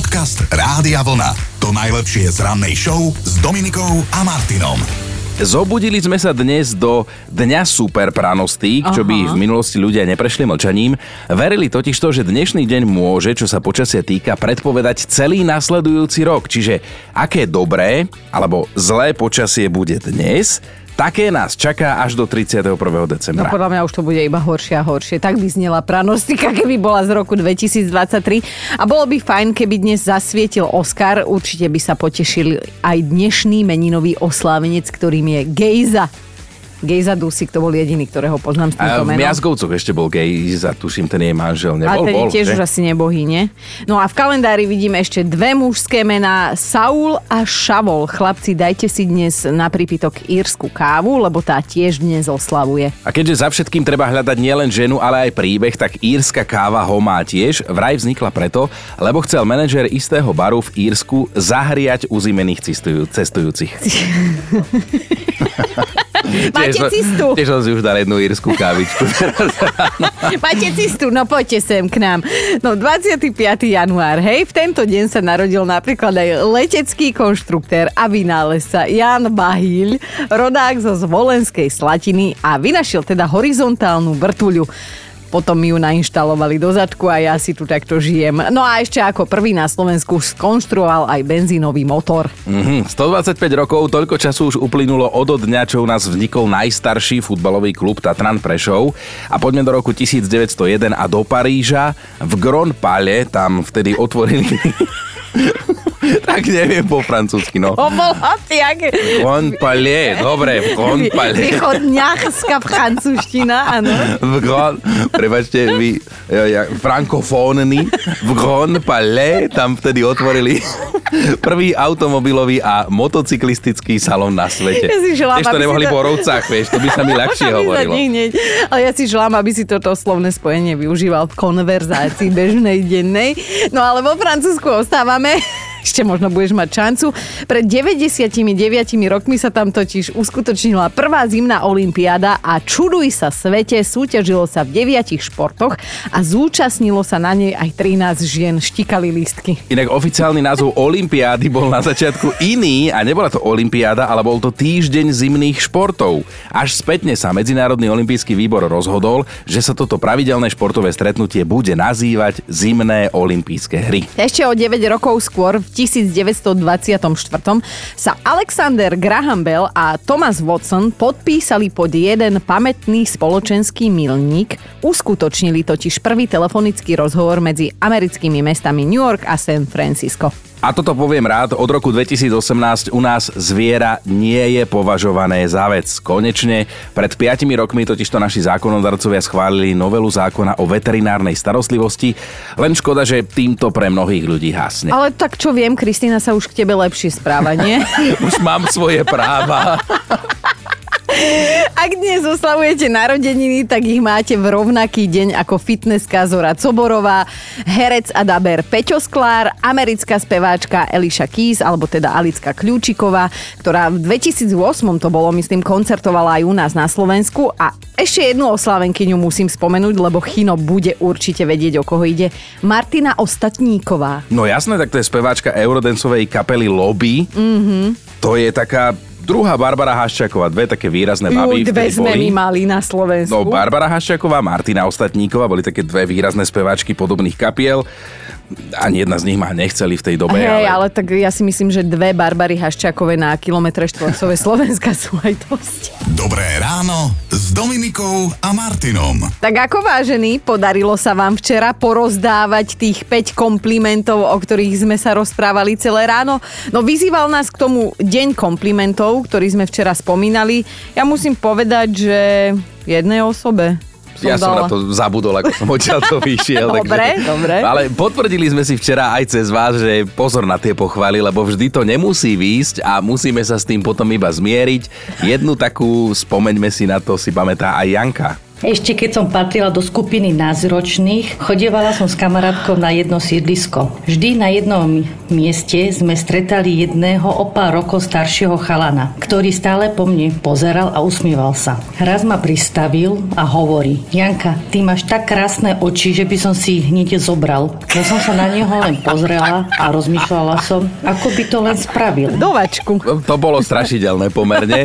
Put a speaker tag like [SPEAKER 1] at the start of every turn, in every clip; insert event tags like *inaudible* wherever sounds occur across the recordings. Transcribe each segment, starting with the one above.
[SPEAKER 1] Podcast Rádia Vlna. To najlepšie z rannej show s Dominikou a Martinom.
[SPEAKER 2] Zobudili sme sa dnes do Dňa super pranostík, čo by v minulosti ľudia neprešli mlčaním. Verili totiž to, že dnešný deň môže, čo sa počasia týka, predpovedať celý nasledujúci rok. Čiže aké dobré alebo zlé počasie bude dnes, Také nás čaká až do 31. decembra.
[SPEAKER 3] No podľa mňa už to bude iba horšie a horšie. Tak by znela pranostika, keby bola z roku 2023. A bolo by fajn, keby dnes zasvietil Oscar. Určite by sa potešil aj dnešný meninový oslávenec, ktorým je Gejza. Gejza Dusik, to bol jediný, ktorého poznám s týmto
[SPEAKER 2] A v
[SPEAKER 3] menom.
[SPEAKER 2] Miazgovcoch ešte bol Gejza, tuším, ten jej manžel.
[SPEAKER 3] A
[SPEAKER 2] Nebol,
[SPEAKER 3] ten
[SPEAKER 2] bol,
[SPEAKER 3] tiež
[SPEAKER 2] že?
[SPEAKER 3] už asi nebohý, nie? No a v kalendári vidíme ešte dve mužské mená, Saul a Šavol. Chlapci, dajte si dnes na prípitok írsku kávu, lebo tá tiež dnes oslavuje.
[SPEAKER 2] A keďže za všetkým treba hľadať nielen ženu, ale aj príbeh, tak írska káva ho má tiež. Vraj vznikla preto, lebo chcel manažer istého baru v Írsku zahriať uzimených cestujú, cestujúcich. *laughs*
[SPEAKER 3] Máte
[SPEAKER 2] som-
[SPEAKER 3] cistu.
[SPEAKER 2] Tiež som si už dal jednu írsku kávičku. *laughs*
[SPEAKER 3] Máte cistu, no poďte sem k nám. No 25. január, hej, v tento deň sa narodil napríklad aj letecký konštruktér a vynálezca Jan Bahíľ, rodák zo Zvolenskej Slatiny a vynašiel teda horizontálnu vrtuľu. Potom mi ju nainštalovali do zadku a ja si tu takto žijem. No a ešte ako prvý na Slovensku skonštruoval aj benzínový motor.
[SPEAKER 2] Mhm, 125 rokov, toľko času už uplynulo od dňa, čo u nás vznikol najstarší futbalový klub Tatran Prešov. A poďme do roku 1901 a do Paríža. V Gronpale tam vtedy otvorili... *laughs* *laughs* tak neviem po francúzsky, no.
[SPEAKER 3] O, bola ty, aké...
[SPEAKER 2] Dobre, v Gronpale.
[SPEAKER 3] Východňarská francúzština, áno.
[SPEAKER 2] V Gron... Prepačte, vy... Ja, frankofónny. V Gronpale tam vtedy otvorili *laughs* prvý automobilový a motocyklistický salón na svete.
[SPEAKER 3] Ja si želám,
[SPEAKER 2] Tiež to nemohli
[SPEAKER 3] to-
[SPEAKER 2] po rovcách, vieš, to by sa mi *laughs* ľahšie hovorilo.
[SPEAKER 3] Ale ja si želám, aby si toto slovné spojenie využíval v konverzácii bežnej dennej. No ale vo Francúzsku ostávame. Ešte možno budeš mať šancu. Pred 99 rokmi sa tam totiž uskutočnila prvá zimná olympiáda a čuduj sa svete, súťažilo sa v deviatich športoch a zúčastnilo sa na nej aj 13 žien, štikali lístky.
[SPEAKER 2] Inak oficiálny názov Olympiády bol na začiatku iný a nebola to Olympiáda, ale bol to týždeň zimných športov. Až spätne sa Medzinárodný olimpijský výbor rozhodol, že sa toto pravidelné športové stretnutie bude nazývať Zimné olympijské hry.
[SPEAKER 3] Ešte o 9 rokov skôr, v 1924, sa Alexander Graham Bell a Thomas Watson podpísali pod jeden pamätný spoločenský milník. Uskutočnili totiž prvý telefonický rozhovor medzi americkými mestami New York a San Francisco.
[SPEAKER 2] A toto poviem rád, od roku 2018 u nás zviera nie je považované za vec. Konečne, pred 5 rokmi totižto naši zákonodarcovia schválili novelu zákona o veterinárnej starostlivosti, len škoda, že týmto pre mnohých ľudí hasne.
[SPEAKER 3] Ale tak čo viem, Kristýna sa už k tebe lepšie správa, nie? *laughs*
[SPEAKER 2] Už mám svoje práva. *laughs*
[SPEAKER 3] Ak dnes oslavujete narodeniny, tak ich máte v rovnaký deň ako fitnesska Zora Coborová, herec a daber Peťo Sklár, americká speváčka Eliša Keys, alebo teda Alicka Kľúčiková, ktorá v 2008 to bolo, myslím, koncertovala aj u nás na Slovensku a ešte jednu oslavenkyňu musím spomenúť, lebo Chino bude určite vedieť, o koho ide. Martina Ostatníková.
[SPEAKER 2] No jasné, tak to je speváčka eurodancovej kapely Lobby. Mm-hmm. To je taká druhá Barbara Haščáková, dve také výrazné baby.
[SPEAKER 3] Juj, dve sme
[SPEAKER 2] boli.
[SPEAKER 3] my mali na Slovensku.
[SPEAKER 2] No, Barbara Haščáková, Martina Ostatníková boli také dve výrazné speváčky podobných kapiel. Ani jedna z nich ma nechceli v tej dobe.
[SPEAKER 3] Hej, ale tak ja si myslím, že dve Barbary Haščákové na kilometre štvorcové *laughs* Slovenska sú aj dosť.
[SPEAKER 1] Dobré ráno s Dominikou a Martinom.
[SPEAKER 3] Tak ako vážený, podarilo sa vám včera porozdávať tých 5 komplimentov, o ktorých sme sa rozprávali celé ráno? No vyzýval nás k tomu deň komplimentov, ktorý sme včera spomínali. Ja musím povedať, že jednej osobe som
[SPEAKER 2] ja som na
[SPEAKER 3] dala.
[SPEAKER 2] to zabudol, ako som odtiaľ to vyšiel.
[SPEAKER 3] Dobre, dobre.
[SPEAKER 2] Ale potvrdili sme si včera aj cez vás, že pozor na tie pochvaly, lebo vždy to nemusí výjsť a musíme sa s tým potom iba zmieriť. Jednu takú, spomeňme si na to, si pamätá aj Janka.
[SPEAKER 4] Ešte keď som patrila do skupiny názročných, chodievala som s kamarátkou na jedno sídlisko. Vždy na jednom mieste sme stretali jedného o pár rokov staršieho chalana, ktorý stále po mne pozeral a usmieval sa. Raz ma pristavil a hovorí, Janka, ty máš tak krásne oči, že by som si ich hneď zobral. Ja som sa na neho len pozrela a rozmýšľala som, ako by to len spravil.
[SPEAKER 3] Dovačku.
[SPEAKER 2] To bolo strašidelné pomerne.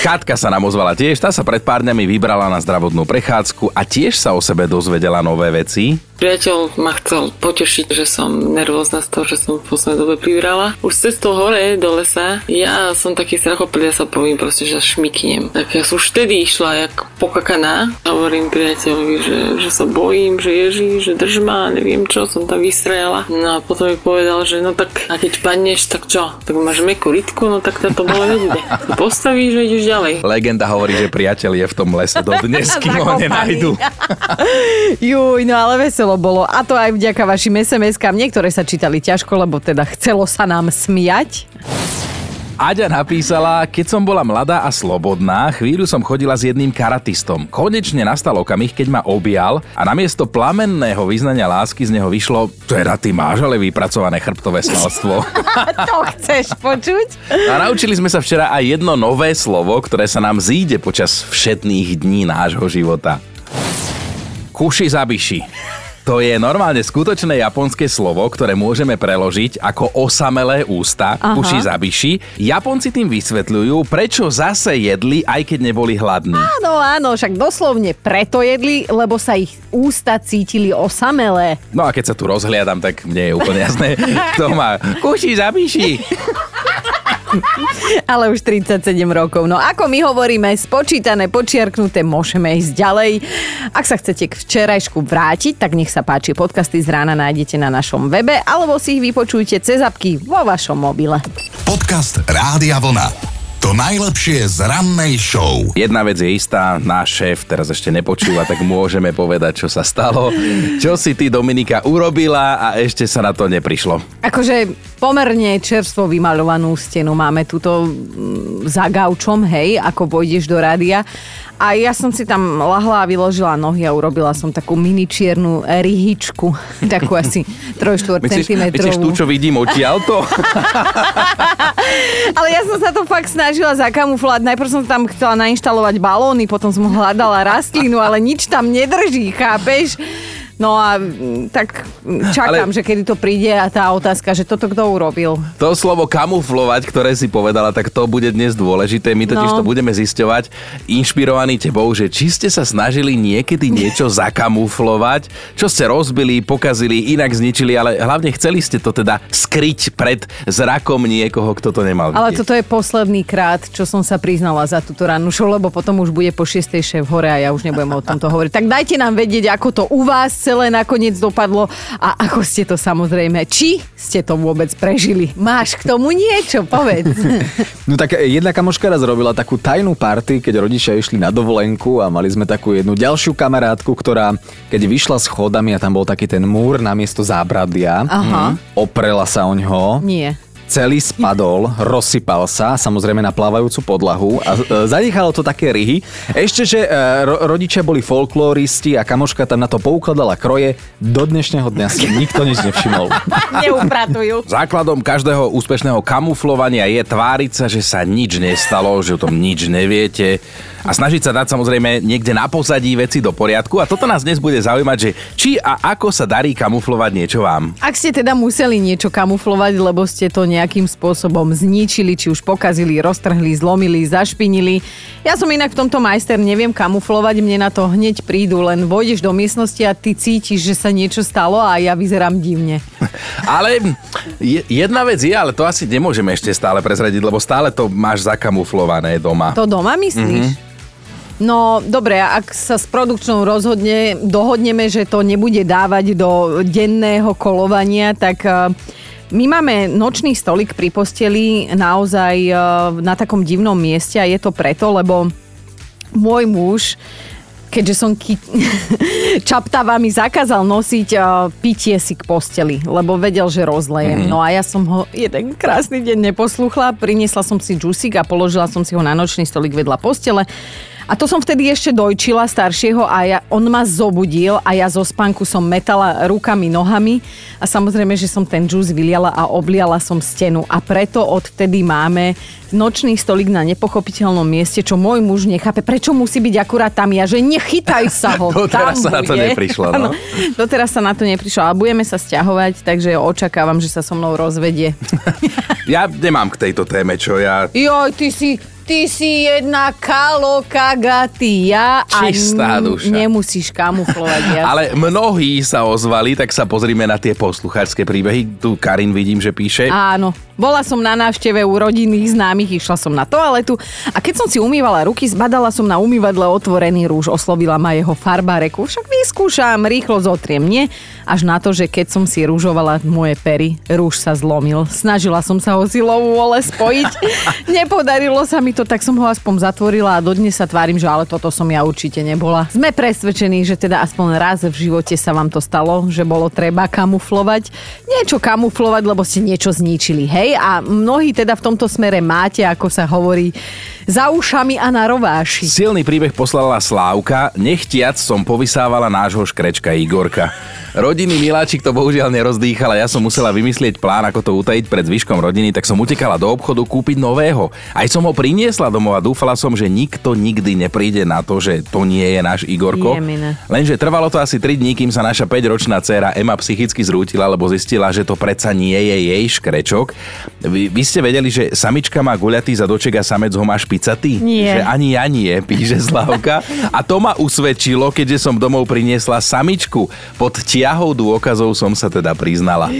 [SPEAKER 2] Katka sa nám ozvala tiež, tá sa pred pár dňami vybrala na zdravotnú prechádzku a tiež sa o sebe dozvedela nové veci.
[SPEAKER 5] Priateľ ma chcel potešiť, že som nervózna z toho, že som v poslednej dobe pribrala. Už cestou hore do lesa, ja som taký strachopil, ja sa poviem proste, že šmiknem. Tak ja som už vtedy išla jak pokakaná. Hovorím priateľovi, že, že sa bojím, že ježí, že drž ma, neviem čo, som tam vystrajala. No a potom mi povedal, že no tak a keď padneš, tak čo? Tak máš mekú rytku, no tak to bolo vedieť. Postavíš a ideš ďalej.
[SPEAKER 2] Legenda hovorí, že priateľ je v tom lese do dnes, *laughs* kým ho nenajdu. *laughs*
[SPEAKER 3] Juj, no ale veselo bolo. A to aj vďaka vašim SMS-kám. Niektoré sa čítali ťažko, lebo teda chcelo sa nám smiať.
[SPEAKER 2] Aďa napísala, keď som bola mladá a slobodná, chvíľu som chodila s jedným karatistom. Konečne nastal okamih, keď ma objal a namiesto plamenného vyznania lásky z neho vyšlo, teda ty máš ale vypracované chrbtové svalstvo. *laughs*
[SPEAKER 3] to chceš počuť?
[SPEAKER 2] A naučili sme sa včera aj jedno nové slovo, ktoré sa nám zíde počas všetných dní nášho života. Kuši zabiši. To je normálne skutočné japonské slovo, ktoré môžeme preložiť ako osamelé ústa,
[SPEAKER 3] Aha.
[SPEAKER 2] kuši zabiši. Japonci tým vysvetľujú, prečo zase jedli, aj keď neboli hladní.
[SPEAKER 3] Áno, áno, však doslovne preto jedli, lebo sa ich ústa cítili osamelé.
[SPEAKER 2] No a keď sa tu rozhliadam, tak mne je úplne jasné, *laughs* kto má kuši zabiši.
[SPEAKER 3] Ale už 37 rokov. No ako my hovoríme, spočítané, počiarknuté, môžeme ísť ďalej. Ak sa chcete k včerajšku vrátiť, tak nech sa páči, podcasty z rána nájdete na našom webe, alebo si ich vypočujte cez apky vo vašom mobile.
[SPEAKER 1] Podcast Rádia Vlna. To najlepšie z rannej show.
[SPEAKER 2] Jedna vec je istá, náš šéf teraz ešte nepočúva, tak môžeme povedať, čo sa stalo. Čo si ty, Dominika, urobila a ešte sa na to neprišlo.
[SPEAKER 3] Akože pomerne čerstvo vymalovanú stenu máme tuto za gaučom, hej, ako vojdeš do rádia. A ja som si tam lahla a vyložila nohy a urobila som takú mini čiernu ryhičku, *laughs* takú asi 3-4
[SPEAKER 2] Myslíš,
[SPEAKER 3] cm.
[SPEAKER 2] myslíš tú, čo vidím odtiaľto? *laughs*
[SPEAKER 3] Ale ja som sa to fakt snažila zakamuflovať. Najprv som tam chcela nainštalovať balóny, potom som hľadala rastlinu, ale nič tam nedrží, chápeš? No a mm, tak mm, čakám,
[SPEAKER 2] Ale-
[SPEAKER 3] že kedy to príde a tá otázka, že toto kto urobil.
[SPEAKER 2] To slovo kamuflovať, ktoré si povedala, tak to bude dnes dôležité. My totiž
[SPEAKER 3] No.
[SPEAKER 2] to budeme zisťovať, inšpirovaní tebou, že či ste sa snažili niekedy niečo *laughs* zakamuflovať, čo ste rozbili, pokazili, inak zničili, ale hlavne chceli ste to teda skryť pred zrakom niekoho, kto to nemal
[SPEAKER 3] Ale
[SPEAKER 2] vidieť.
[SPEAKER 3] toto je posledný krát, čo som sa priznala za túto show, lebo potom už bude po 6. šéf hore a ja už nebudem o tomto hovoriť. Tak dajte nám vedieť, ako to u vás celé nakoniec dopadlo a ako ste to samozrejme, či ste to vôbec prežili. Máš k tomu niečo, povedz. *laughs*
[SPEAKER 6] No tak jedna kamoška raz robila takú tajnú party, keď rodičia išli na dovolenku a mali sme takú jednu ďalšiu kamarátku, ktorá keď vyšla schodami a tam bol taký ten múr namiesto zábradia,
[SPEAKER 3] Aha.
[SPEAKER 6] oprela sa o ňo,
[SPEAKER 3] Nie.
[SPEAKER 6] Celý spadol, rozsypal sa, samozrejme na plávajúcu podlahu a e, zanechalo to také ryhy. Ešte, že e, ro- rodičia boli folkloristi a kamoška tam na to poukladala kroje, do dnešného dňa si nikto nič nevšimol. *laughs*
[SPEAKER 3] Neupratujú.
[SPEAKER 2] Základom každého úspešného kamuflovania je tváriť sa, že sa nič nestalo, že o tom nič neviete a snažiť sa dať samozrejme niekde na pozadí veci do poriadku a toto nás dnes bude zaujímať, že či a ako sa darí kamuflovať niečo vám.
[SPEAKER 3] Ak ste teda museli niečo kamuflovať, lebo ste to nejakým spôsobom zničili, či už pokazili, roztrhli, zlomili, zašpinili. Ja som inak v tomto majster, neviem kamuflovať, mne na to hneď prídu, len vojdeš do miestnosti a ty cítiš, že sa niečo stalo a ja vyzerám divne. *laughs*
[SPEAKER 2] Ale je, jedna vec je, ale to asi nemôžeme ešte stále prezradiť, lebo stále to máš zakamuflované doma.
[SPEAKER 3] To doma myslíš?
[SPEAKER 2] Mhm.
[SPEAKER 3] No, dobre, ak sa s produkčnou rozhodne, dohodneme, že to nebude dávať do denného kolovania, tak eh, my máme nočný stolik pri posteli naozaj eh, na takom divnom mieste a je to preto, lebo môj muž keďže som ki... *laughs* čaptava mi zakázal nosiť uh, pitie si k posteli, lebo vedel, že rozlejem. Mm-hmm. No a ja som ho jeden krásny deň neposluchla, priniesla som si džusík a položila som si ho na nočný stolik vedľa postele. A A to som vtedy ešte dojčila staršieho a ja, on ma zobudil a ja zo spánku som metala rukami, nohami a samozrejme, že som ten džús vyliala a obliala som stenu a preto odtedy máme nočný stolík na nepochopiteľnom mieste, čo môj muž nechápe, prečo musí byť akurát tam ja, že nechytaj sa ho. *laughs*
[SPEAKER 2] Doteraz sa na to
[SPEAKER 3] bude.
[SPEAKER 2] neprišlo, no. *laughs*
[SPEAKER 3] Áno, doteraz sa na to neprišlo, ale budeme sa stiahovať, takže očakávam, že sa so mnou rozvedie. *laughs*
[SPEAKER 2] Ja nemám k tejto téme, čo ja...
[SPEAKER 3] Joj, ty si, ty si jedna kalokagatia a
[SPEAKER 2] Čistá duša.
[SPEAKER 3] nemusíš kamuflovať. Ja.
[SPEAKER 2] Ale mnohí sa ozvali, tak sa pozrime na tie poslucháčske príbehy. Tu Karin vidím, že píše.
[SPEAKER 3] Áno, bola som na návšteve u rodinných známych, išla som na toaletu a keď som si umývala ruky, zbadala som na umývadle otvorený rúž, oslovila ma jeho farba, reku, však vyskúšam, rýchlo zotriem. Nie, až na to, že keď som si rúžovala moje pery, rúž sa zlomil. Snažila som sa ho silou vole spojiť. *laughs* Nepodarilo sa mi to, tak som ho aspoň zatvorila a dodnes sa tvárim, že ale toto som ja určite nebola. Sme presvedčení, že teda aspoň raz v živote sa vám to stalo, že bolo treba kamuflovať. Niečo kamuflovať, lebo ste niečo zničili, hej? A mnohí teda v tomto smere máte, ako sa hovorí, za ušami a na rováši.
[SPEAKER 2] Silný príbeh poslala Slávka. Nechtiac som povysávala nášho škrečka Igorka. Rodinný miláčik to bohužiaľ nerozdýchal ja som musela vymyslieť plán, ako to utajiť pred zvyškom rodiny, tak som utekala do obchodu kúpiť nového. Aj som ho priniesla domov a dúfala som, že nikto nikdy nepríde na to, že to nie je náš Igorko.
[SPEAKER 3] Jemine.
[SPEAKER 2] Lenže trvalo to asi 3 dní, kým sa naša 5-ročná dcéra Ema psychicky zrútila, lebo zistila, že to predsa nie je jej škrečok. Vy, vy ste vedeli, že samička má guľatý zadoček a samec ho má špicatý?
[SPEAKER 3] Nie.
[SPEAKER 2] Že ani ja nie, píše Slavka. A to ma usvedčilo, keďže som domov priniesla samičku. Pod tiahou dôkazov som sa teda priznala.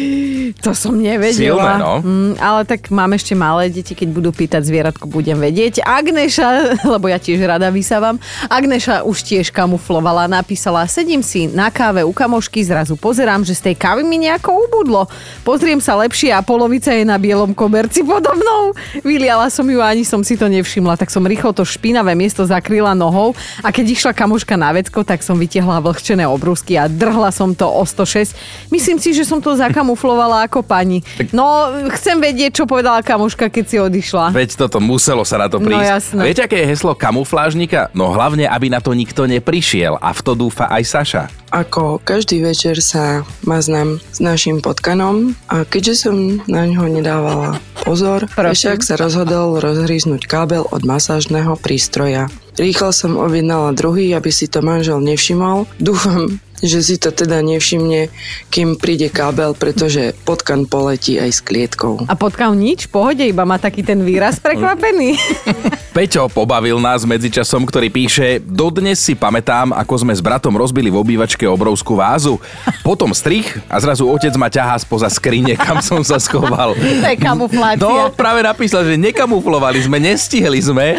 [SPEAKER 3] To som nevedela.
[SPEAKER 2] Silné, no.
[SPEAKER 3] Mm, ale tak mám ešte malé deti, keď budú pýtať zvieratko, budem vedieť. Agneša, *laughs* lebo ja tiež rada vysávam, Agneša už tiež kamuflovala, napísala, sedím si na káve u kamošky, zrazu pozerám, že z tej kávy mi nejako ubudlo. Pozriem sa lepšie a polovica je na bielom koberci podo mnou. Vyliala som ju a ani som si to nevšimla, tak som rýchlo to špinavé miesto zakryla nohou a keď išla kamoška na vecko, tak som vytiahla vlhčené obrúsky a drhla som to o 106. Myslím si, že som to zakamuflovala ako pani. No, chcem vedieť, čo povedala kamoška, keď si odišla.
[SPEAKER 2] Veď toto muselo sa na to
[SPEAKER 3] No,
[SPEAKER 2] prísť.
[SPEAKER 3] jasné.
[SPEAKER 2] Viete, aké je heslo kamuflážnika? No hlavne, aby na to nikto neprišiel. A v to dúfa aj Saša.
[SPEAKER 7] Ako každý večer sa maznám s našim potkanom a keďže som na ňo nedávala pozor, však sa rozhodol rozhríznúť kábel od masážneho prístroja. Rýchlo som objednala druhý, aby si to manžel nevšimol. Dúfam, že si to teda nevšimne, kým príde kábel, pretože potkan poletí aj s klietkou.
[SPEAKER 3] A potkal nič, pohode, iba má taký ten výraz prekvapený. *laughs*
[SPEAKER 2] Peťo pobavil nás medzičasom, ktorý píše Dodnes si pamätám, ako sme s bratom rozbili v obývačke obrovskú vázu. Potom strich a zrazu otec ma ťahá spoza skrine, kam som sa schoval.
[SPEAKER 3] to je kamuflácia.
[SPEAKER 2] No, práve napísal, že nekamuflovali sme, nestihli sme,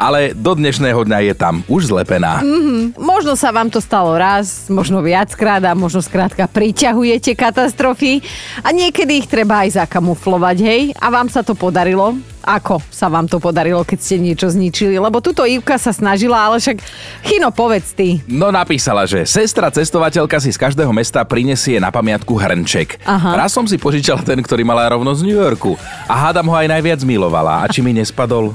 [SPEAKER 2] ale do dnešného dňa je tam už zlepená.
[SPEAKER 3] Možno sa vám to stalo raz, možno viackrát a možno skrátka priťahujete katastrofy a niekedy ich treba aj zakamuflovať, hej? A vám sa to podarilo? Ako sa vám to podarilo, keď ste niečo zničili? Lebo tuto Ivka sa snažila, ale však Chino, povedz ty.
[SPEAKER 2] No napísala, že sestra cestovateľka si z každého mesta prinesie na pamiatku hrnček.
[SPEAKER 3] Aha.
[SPEAKER 2] Raz som si požičala ten, ktorý mala rovno z New Yorku. A hádam ho aj najviac milovala. A či mi nespadol?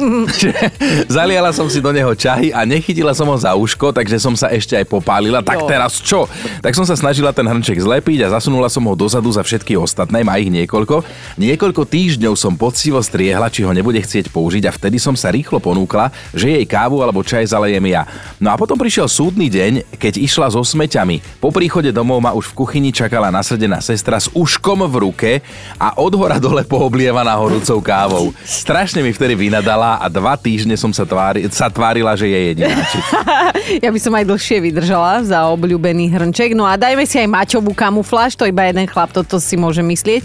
[SPEAKER 2] *laughs* Zaliala som si do neho čahy a nechytila som ho za uško, takže som sa ešte aj popálila. Tak
[SPEAKER 3] Jo.
[SPEAKER 2] teraz čo? Tak som sa snažila ten hrnček zlepiť a zasunula som ho dozadu za všetky ostatné, má ich niekoľko. Niekoľko týždňov som poctivo striehla, či ho nebude chcieť použiť a vtedy som sa rýchlo ponúkla, že jej kávu alebo čaj zalejem ja. No a potom prišiel súdny deň, keď išla so smeťami. Po príchode domov ma už v kuchyni čakala nasrdená sestra s uškom v ruke a od hora dole pooblievaná horúcou kávou. Strašne mi vtedy vynadala a dva týždne som sa, tvári, sa tvárila, že je jedináčik. *laughs*
[SPEAKER 3] Ja by som aj dlhšie vydržala za obľúbený hrnček. No a dajme si aj Maťovú kamufláž, to iba jeden chlap, toto si môže myslieť.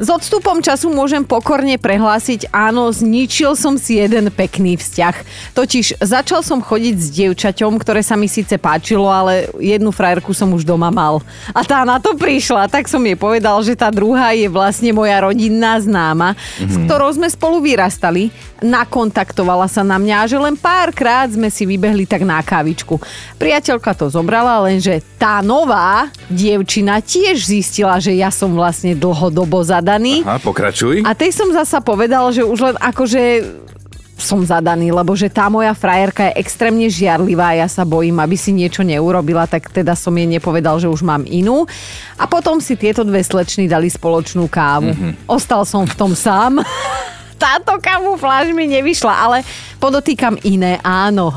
[SPEAKER 3] S odstupom času môžem pokorne prehlásiť, áno, zničil som si jeden pekný vzťah. Totiž začal som chodiť s dievčaťom, ktoré sa mi síce páčilo, ale jednu frajerku som už doma mal. A tá na to prišla, tak som jej povedal, že tá druhá je vlastne moja rodinná známa, mm-hmm. s ktorou sme spolu vyrastali. Nakontaktovala sa na mňa a že len párkrát sme si vybehli tak na kávičku. Priateľka to zobrala, lenže tá nová dievčina tiež zistila, že ja som vlastne dlhodobo zadaný.
[SPEAKER 2] Aha, pokračuj.
[SPEAKER 3] A tej som zasa povedal, že už len akože som zadaný, lebo že tá moja frajerka je extrémne žiarlivá, ja sa bojím, aby si niečo neurobila, tak teda som jej nepovedal, že už mám inú. A potom si tieto dve slečny dali spoločnú kávu. Mm-hmm. Ostal som v tom sám. *laughs* Táto kamufláž mi nevyšla, ale podotýkam iné, áno.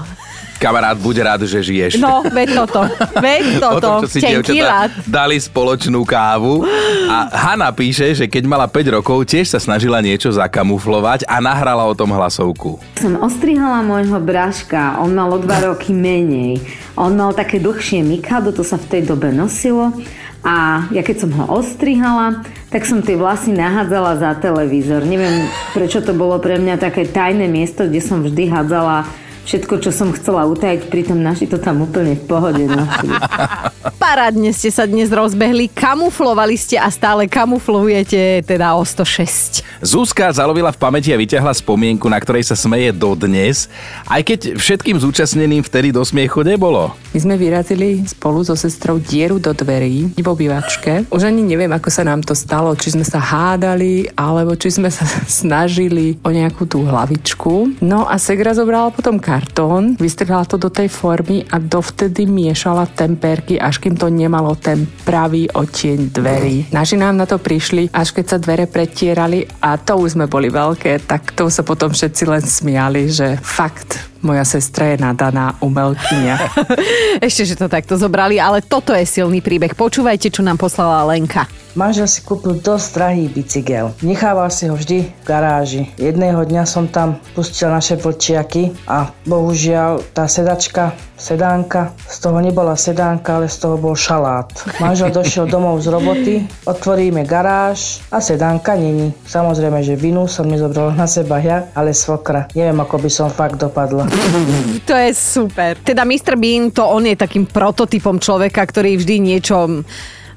[SPEAKER 2] Kamarát, buď rád, že žiješ.
[SPEAKER 3] No, veď toto. Veď *laughs* toto.
[SPEAKER 2] Potom, čo si dievčatá dali spoločnú kávu. A Hanna píše, že keď mala 5 rokov, tiež sa snažila niečo zakamuflovať a nahrala o tom hlasovku.
[SPEAKER 8] Som ostrihala môjho bráška, on mal o dva roky menej. On mal také dlhšie mikado, to sa v tej dobe nosilo. A ja keď som ho ostrihala, tak som tie vlasy nahádzala za televízor. Neviem, prečo to bolo pre mňa také tajné miesto, kde som vždy hádzala všetko, čo som chcela utajiť, pritom naši to tam úplne v pohode nosili. *laughs*
[SPEAKER 3] Parádne ste sa dnes rozbehli, kamuflovali ste a stále kamuflujete teda o 106.
[SPEAKER 2] Zuzka zalovila v pamäti a vyťahla spomienku, na ktorej sa smeje dodnes, aj keď všetkým zúčastneným vtedy do smiechu nebolo.
[SPEAKER 9] My sme vyrazili spolu so sestrou dieru do dverí v obývačke. Už ani neviem, ako sa nám to stalo, či sme sa hádali, alebo či sme sa *laughs* snažili o nejakú tú hlavičku. No a Segra zobrala potom kartón, vystrhala to do tej formy a dovtedy miešala temperky, až kým to nemalo ten pravý odtieň dverí. Naši nám na to prišli, až keď sa dvere pretierali a to už sme boli veľké, tak to sa potom všetci len smiali, že fakt, moja sestra je nadaná umelkyňa. *laughs*
[SPEAKER 3] Ešte, že to takto zobrali, ale toto je silný príbeh. Počúvajte, čo nám poslala Lenka.
[SPEAKER 10] Manžel si kúpil dosť drahý bicykel. Nechával si ho vždy v garáži. Jedného dňa som tam pustil naše vlčiaky a bohužiaľ tá sedačka, sedánka, z toho nebola sedánka, ale z toho bol šalát. Manžel *laughs* došiel domov z roboty, otvoríme garáž a sedánka není. Samozrejme, že vinu som nezobral na seba ja, ale svokra. Neviem, ako by som fakt dopadla. *laughs*
[SPEAKER 3] To je super. Teda Mr. Bean, to on je takým prototypom človeka, ktorý vždy niečo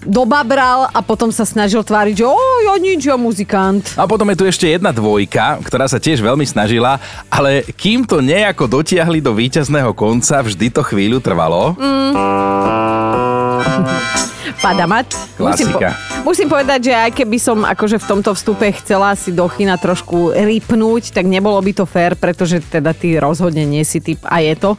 [SPEAKER 3] dobabral a potom sa snažil tváriť, že o, ja nič, ja muzikant.
[SPEAKER 2] A potom je tu ešte jedna dvojka, ktorá sa tiež veľmi snažila, ale kým to nejako dotiahli do víťazného konca, vždy to chvíľu trvalo.
[SPEAKER 3] Mm. *laughs* Padamat. Musím, po-
[SPEAKER 2] Klasika.
[SPEAKER 3] Musím povedať, že aj keby som akože v tomto vstupe chcela si do Chyna trošku ripnúť, tak nebolo by to fér, pretože teda ty rozhodne nie si typ a je to.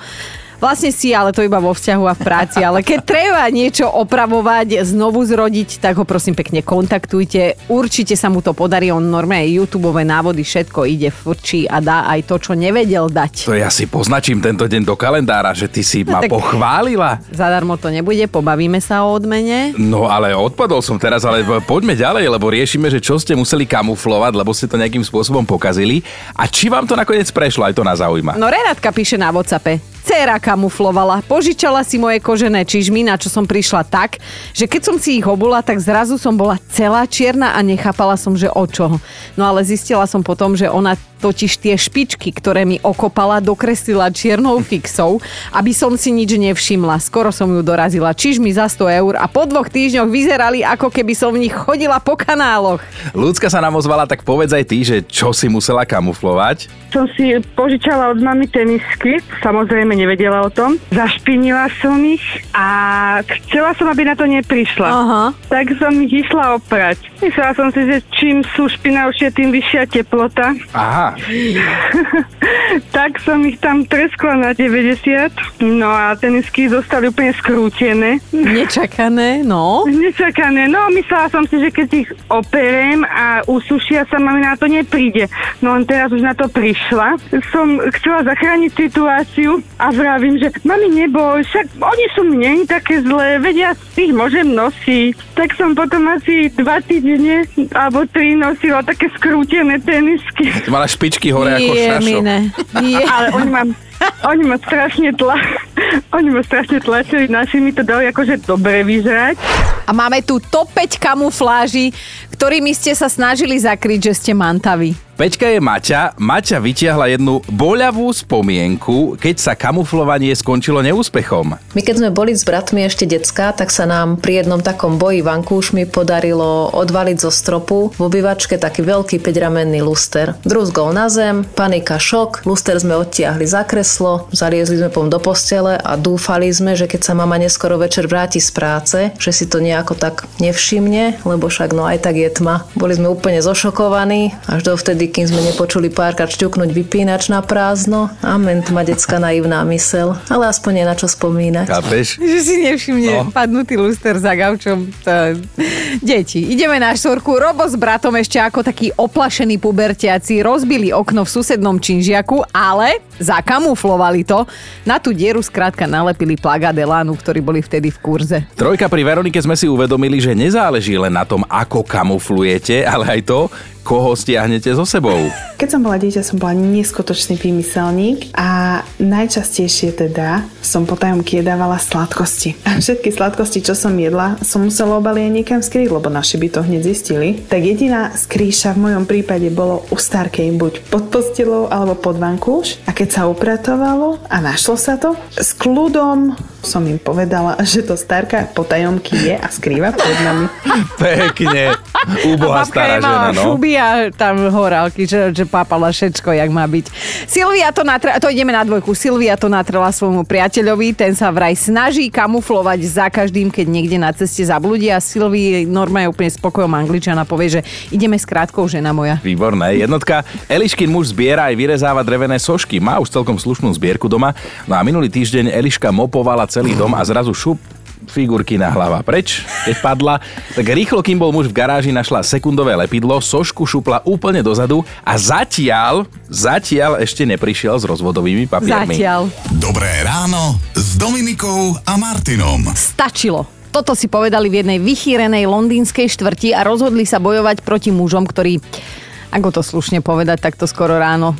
[SPEAKER 3] Vlastne si, ale to iba vo vzťahu a v práci. Ale keď treba niečo opravovať, znovu zrodiť, tak ho prosím pekne kontaktujte. Určite sa mu to podarí. On normálne YouTube návody, všetko ide, frčí a dá aj to, čo nevedel dať.
[SPEAKER 2] To ja si poznačím tento deň do kalendára, že ty si ma
[SPEAKER 3] tak-
[SPEAKER 2] pochválila.
[SPEAKER 3] Zadarmo to nebude, pobavíme sa o odmene.
[SPEAKER 2] No ale odpadol som teraz, ale poďme ďalej, lebo riešime, že čo ste museli kamuflovať, lebo ste to nejakým spôsobom pokazili. A či vám to nakoniec prešlo, aj to nás zaujíma.
[SPEAKER 3] No Renátka píše na Whatsappe. Céra kamuflovala, požičala si moje kožené čižmy, na čo som prišla tak, že keď som si ich obula, tak zrazu som bola celá čierna a nechápala som, že o čo. No ale zistila som potom, že ona totiž tie špičky, ktoré mi okopala, dokreslila čiernou fixou, aby som si nič nevšimla. Skoro som ju dorazila čižmy za 100 eur a po dvoch týždňoch vyzerali, ako keby som v nich chodila po kanáloch.
[SPEAKER 2] Ľudská sa nám ozvala, tak povedz aj ty, že čo si musela kamuflovať.
[SPEAKER 11] Som si požičala od mami tenisky, samozrejme nevedela o tom. Zašpinila som ich a chcela som, aby na to neprišla.
[SPEAKER 3] Aha.
[SPEAKER 11] Tak som ich išla oprať. Myslela som si, že čím sú špinavšie, tým vyššia teplota.
[SPEAKER 2] Aha, *laughs*
[SPEAKER 11] tak som ich tam treskla na 90. No a tenisky zostali úplne skrútené.
[SPEAKER 3] Nečakané, no.
[SPEAKER 11] Nečakané. No, myslela som si, že keď ich operem a usušia sa, mami na to nepríde. No len teraz už na to prišla. Som chcela zachrániť situáciu a vravím, že mami neboj, však oni sú mne také zlé, vedia, ich môžem nosiť. Tak som potom asi dva týždne alebo tri nosila také skrútené tenisky.
[SPEAKER 2] ty mala špičky hore ako šašo.
[SPEAKER 3] Jemine. Je. *laughs*
[SPEAKER 11] Ale oni ma, oni ma strašne tla, *laughs* oni ma strašne tlačili, naši mi to dali akože dobre vyžrať.
[SPEAKER 3] A máme tu top 5 kamufláží, ktorými ste sa snažili zakryť, že ste mantaví.
[SPEAKER 2] Peťka je Maťa. Maťa vytiahla jednu boľavú spomienku, keď sa kamuflovanie skončilo neúspechom.
[SPEAKER 12] My keď sme boli s bratmi ešte decká, tak sa nám pri jednom takom boji vankúšmi podarilo odvaliť zo stropu v obývačke taký veľký 5-ramenný luster. Drúzgol na zem, panika, šok, luster sme odtiahli za kreslo, zaliezli sme pom do postele a dúfali sme, že keď sa mama neskoro večer vráti z práce, že si to nejako tak nevšimne, lebo však no aj tak je je tma. Boli sme úplne zošokovaní, až dovtedy, kým sme nepočuli párkrát šťuknúť vypínač na prázdno. Amen, tma detská naivná mysel. Ale aspoň je na čo spomínať.
[SPEAKER 2] Chápeš?
[SPEAKER 3] Že si nevšimne
[SPEAKER 2] No.
[SPEAKER 3] padnutý luster za gaučom. To... Deti, ideme na štvorku. Robo s bratom ešte ako takí oplašení pubertiaci rozbili okno v susednom činžiaku, ale zakamuflovali to. Na tú dieru skrátka nalepili plagát Elánu, ktorí boli vtedy v kurze.
[SPEAKER 2] Trojka pri Veronike sme si uvedomili, že nezáleží len na tom, ako kamuflujete, ale aj to, koho stiahnete so sebou.
[SPEAKER 13] Keď som bola dieťa, som bola neskutočný vymyselník a najčastejšie teda som potajomky jedávala sladkosti. A všetky sladkosti, čo som jedla, som musela obaliť aj niekam skryť, lebo naši by to hneď zistili. Tak jediná skrýša v mojom prípade bolo u starkej buď pod postelou alebo pod vankúš. A keď sa upratovalo a našlo sa to, s kľudom som im povedala, že to starka potajomky je a skrýva pred nami.
[SPEAKER 2] Pekne. Úbohá stará žena, no.
[SPEAKER 3] šuby a tam horálky, že, že pápala všetko, jak má byť. Silvia to natrela, to ideme na dvojku, Silvia to natrela svojmu priateľovi, ten sa vraj snaží kamuflovať za každým, keď niekde na ceste zabludí a Silvii normálne úplne spokojom angličana povie, že ideme s krátkou žena moja.
[SPEAKER 2] Výborné. Jednotka. Eliškin muž zbiera aj vyrezáva drevené sošky. Má už celkom slušnú zbierku doma. No a minulý týždeň Eliška mopovala celý dom a zrazu šup figurky na hlava preč, keď padla. Tak rýchlo, kým bol muž v garáži, našla sekundové lepidlo, sošku šupla úplne dozadu a zatiaľ, zatiaľ ešte neprišiel s rozvodovými papiermi.
[SPEAKER 3] Zatiaľ.
[SPEAKER 1] Dobré ráno s Dominikou a Martinom.
[SPEAKER 3] Stačilo. Toto si povedali v jednej vychýrenej londýnskej štvrti a rozhodli sa bojovať proti mužom, ktorí ako to slušne povedať takto skoro ráno,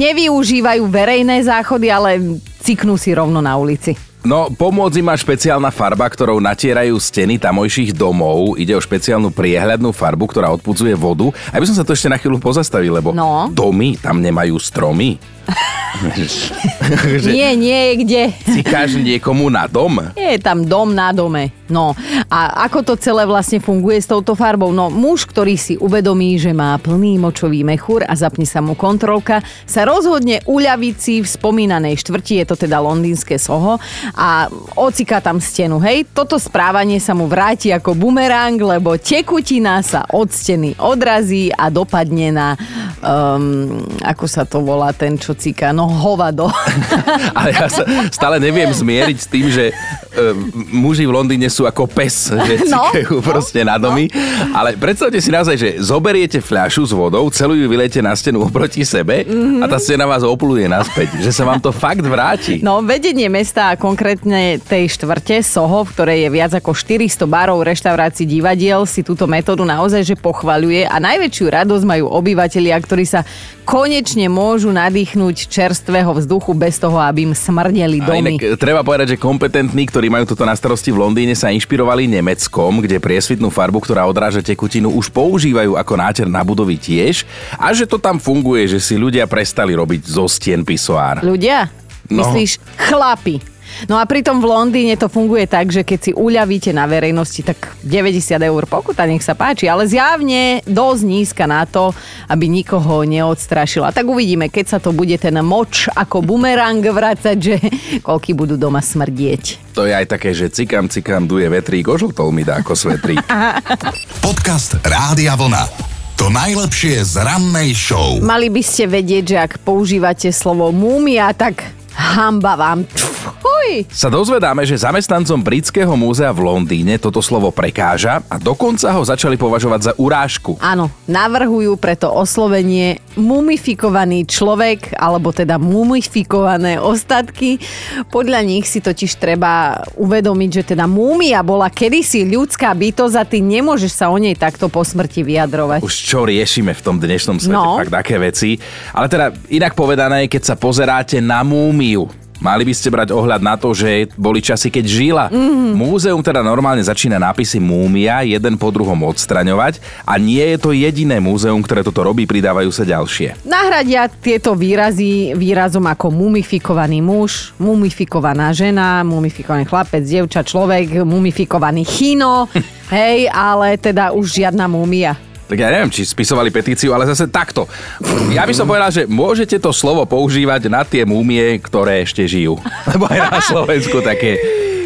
[SPEAKER 3] nevyužívajú verejné záchody, ale ciknú si rovno na ulici.
[SPEAKER 2] No, pomôcť im má špeciálna farba, ktorou natierajú steny tamojších domov. Ide o špeciálnu priehľadnú farbu, ktorá odpudzuje vodu. A by som sa to ešte na chvíľu pozastavil, lebo
[SPEAKER 3] No.
[SPEAKER 2] domy tam nemajú stromy. Že *laughs*
[SPEAKER 3] Nie, nie kde.
[SPEAKER 2] Cikáš niekomu na dom?
[SPEAKER 3] Je tam dom na dome. No a ako to celé vlastne funguje s touto farbou? No muž, ktorý si uvedomí, že má plný močový mechúr a zapne sa mu kontrolka, sa rozhodne uľaviť si v spomínanej štvrti, je to teda londýnske soho a ocika tam stenu. Hej, toto správanie sa mu vráti ako bumerang, lebo tekutina sa od steny odrazí a dopadne na, um, ako sa to volá ten, čo cika, no hovado. *laughs*
[SPEAKER 2] Ale ja sa stále neviem zmieriť s tým, že muži v Londýne sú ako pes, že *laughs*
[SPEAKER 3] No,
[SPEAKER 2] cikajú proste na domy. Ale predstavte si naozaj, že zoberiete fľašu s vodou, celú ju vylejete na stenu oproti sebe a tá stena vás opluje naspäť. Že sa vám to fakt vráti.
[SPEAKER 3] No, vedenie mesta a konkrétne tej štvrte Soho, v ktorej je viac ako 400 barov, reštaurácií, divadiel, si túto metódu naozaj že pochvaľuje a najväčšiu radosť majú obyvatelia, ktorí sa konečne môžu nadýchnuť čerstvého vzduchu bez toho, aby im smrdeli
[SPEAKER 2] A
[SPEAKER 3] domy.
[SPEAKER 2] inak e, treba povedať, že kompetentní, ktorí majú toto na starosti v Londýne, sa inšpirovali Nemeckom, kde priesvitnú farbu, ktorá odráža tekutinu, už používajú ako náter na budovy tiež a že to tam funguje, že si ľudia prestali robiť zo stien pisoár.
[SPEAKER 3] Ľudia?
[SPEAKER 2] No.
[SPEAKER 3] Myslíš chlapi? No a pritom v Londýne to funguje tak, že keď si uľavíte na verejnosti, tak 90 eur pokuta, nech sa páči, ale zjavne dosť nízka na to, aby nikoho neodstrašila. Tak uvidíme, keď sa to bude ten moč ako bumerang vracať, že koľky budú doma smrdieť.
[SPEAKER 2] To je aj také, že cikam, cikam, duje vetrík, ožltol mi dá ako svetrík. *laughs*
[SPEAKER 1] Podcast Rádia Vlna. To najlepšie z rannej show.
[SPEAKER 3] Mali by ste vedieť, že ak používate slovo múmia, tak hamba vám. Fuj.
[SPEAKER 2] Sa dozvedáme, že zamestnancom Britského múzea v Londýne toto slovo prekáža a dokonca ho začali považovať za urážku.
[SPEAKER 3] Áno, navrhujú preto oslovenie mumifikovaný človek, alebo teda mumifikované ostatky. Podľa nich si totiž treba uvedomiť, že teda múmia bola kedysi ľudská bytosť a ty nemôžeš sa o nej takto po smrti vyjadrovať.
[SPEAKER 2] Už čo riešime v tom dnešnom svete,
[SPEAKER 3] No.
[SPEAKER 2] fakt také veci. Ale teda inak povedané, keď sa pozeráte na múmiu, Mali by ste brať ohľad na to, že boli časy, keď žila.
[SPEAKER 3] Mhm.
[SPEAKER 2] Múzeum teda normálne začína nápisy múmia jeden po druhom odstraňovať a nie je to jediné múzeum, ktoré toto robí, pridávajú sa ďalšie.
[SPEAKER 3] Nahradia tieto výrazy výrazom ako mumifikovaný muž, mumifikovaná žena, mumifikovaný chlapec, dievča, človek, mumifikovaný chino, *laughs* hej, ale teda už žiadna múmia.
[SPEAKER 2] Tak ja neviem, či spisovali petíciu, ale zase takto. Ja by som povedal, že môžete to slovo používať na tie múmie, ktoré ešte žijú. Lebo aj na Slovensku také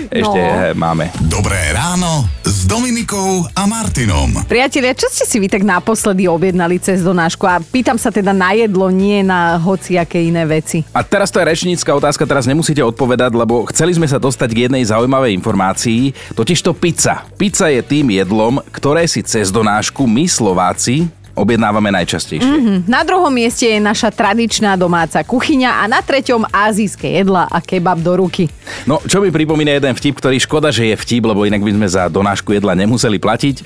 [SPEAKER 2] ešte
[SPEAKER 3] No.
[SPEAKER 2] eh, máme.
[SPEAKER 1] Dobré ráno s Dominikou a Martinom.
[SPEAKER 3] Priatelia, čo ste si vy tak naposledy objednali cez donášku? A pýtam sa teda na jedlo, nie na hociaké iné veci.
[SPEAKER 2] A teraz to je rečnícka otázka, teraz nemusíte odpovedať, lebo chceli sme sa dostať k jednej zaujímavej informácii, totiž to pizza. Pizza je tým jedlom, ktoré si cez donášku my Slováci objednávame najčastejšie.
[SPEAKER 3] Mm-hmm. Na druhom mieste je naša tradičná domáca kuchyňa a na treťom azijské jedla a kebab do ruky.
[SPEAKER 2] No, čo mi pripomína jeden vtip, ktorý škoda, že je vtip, lebo inak by sme za donášku jedla nemuseli platiť.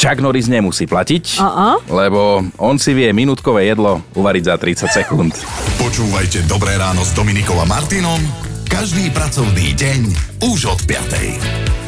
[SPEAKER 2] Chuck Norris nemusí platiť,
[SPEAKER 3] uh-uh.
[SPEAKER 2] lebo on si vie minútkové jedlo uvariť za 30 sekúnd.
[SPEAKER 1] Počúvajte Dobré ráno s Dominikom a Martinom každý pracovný deň už od 5.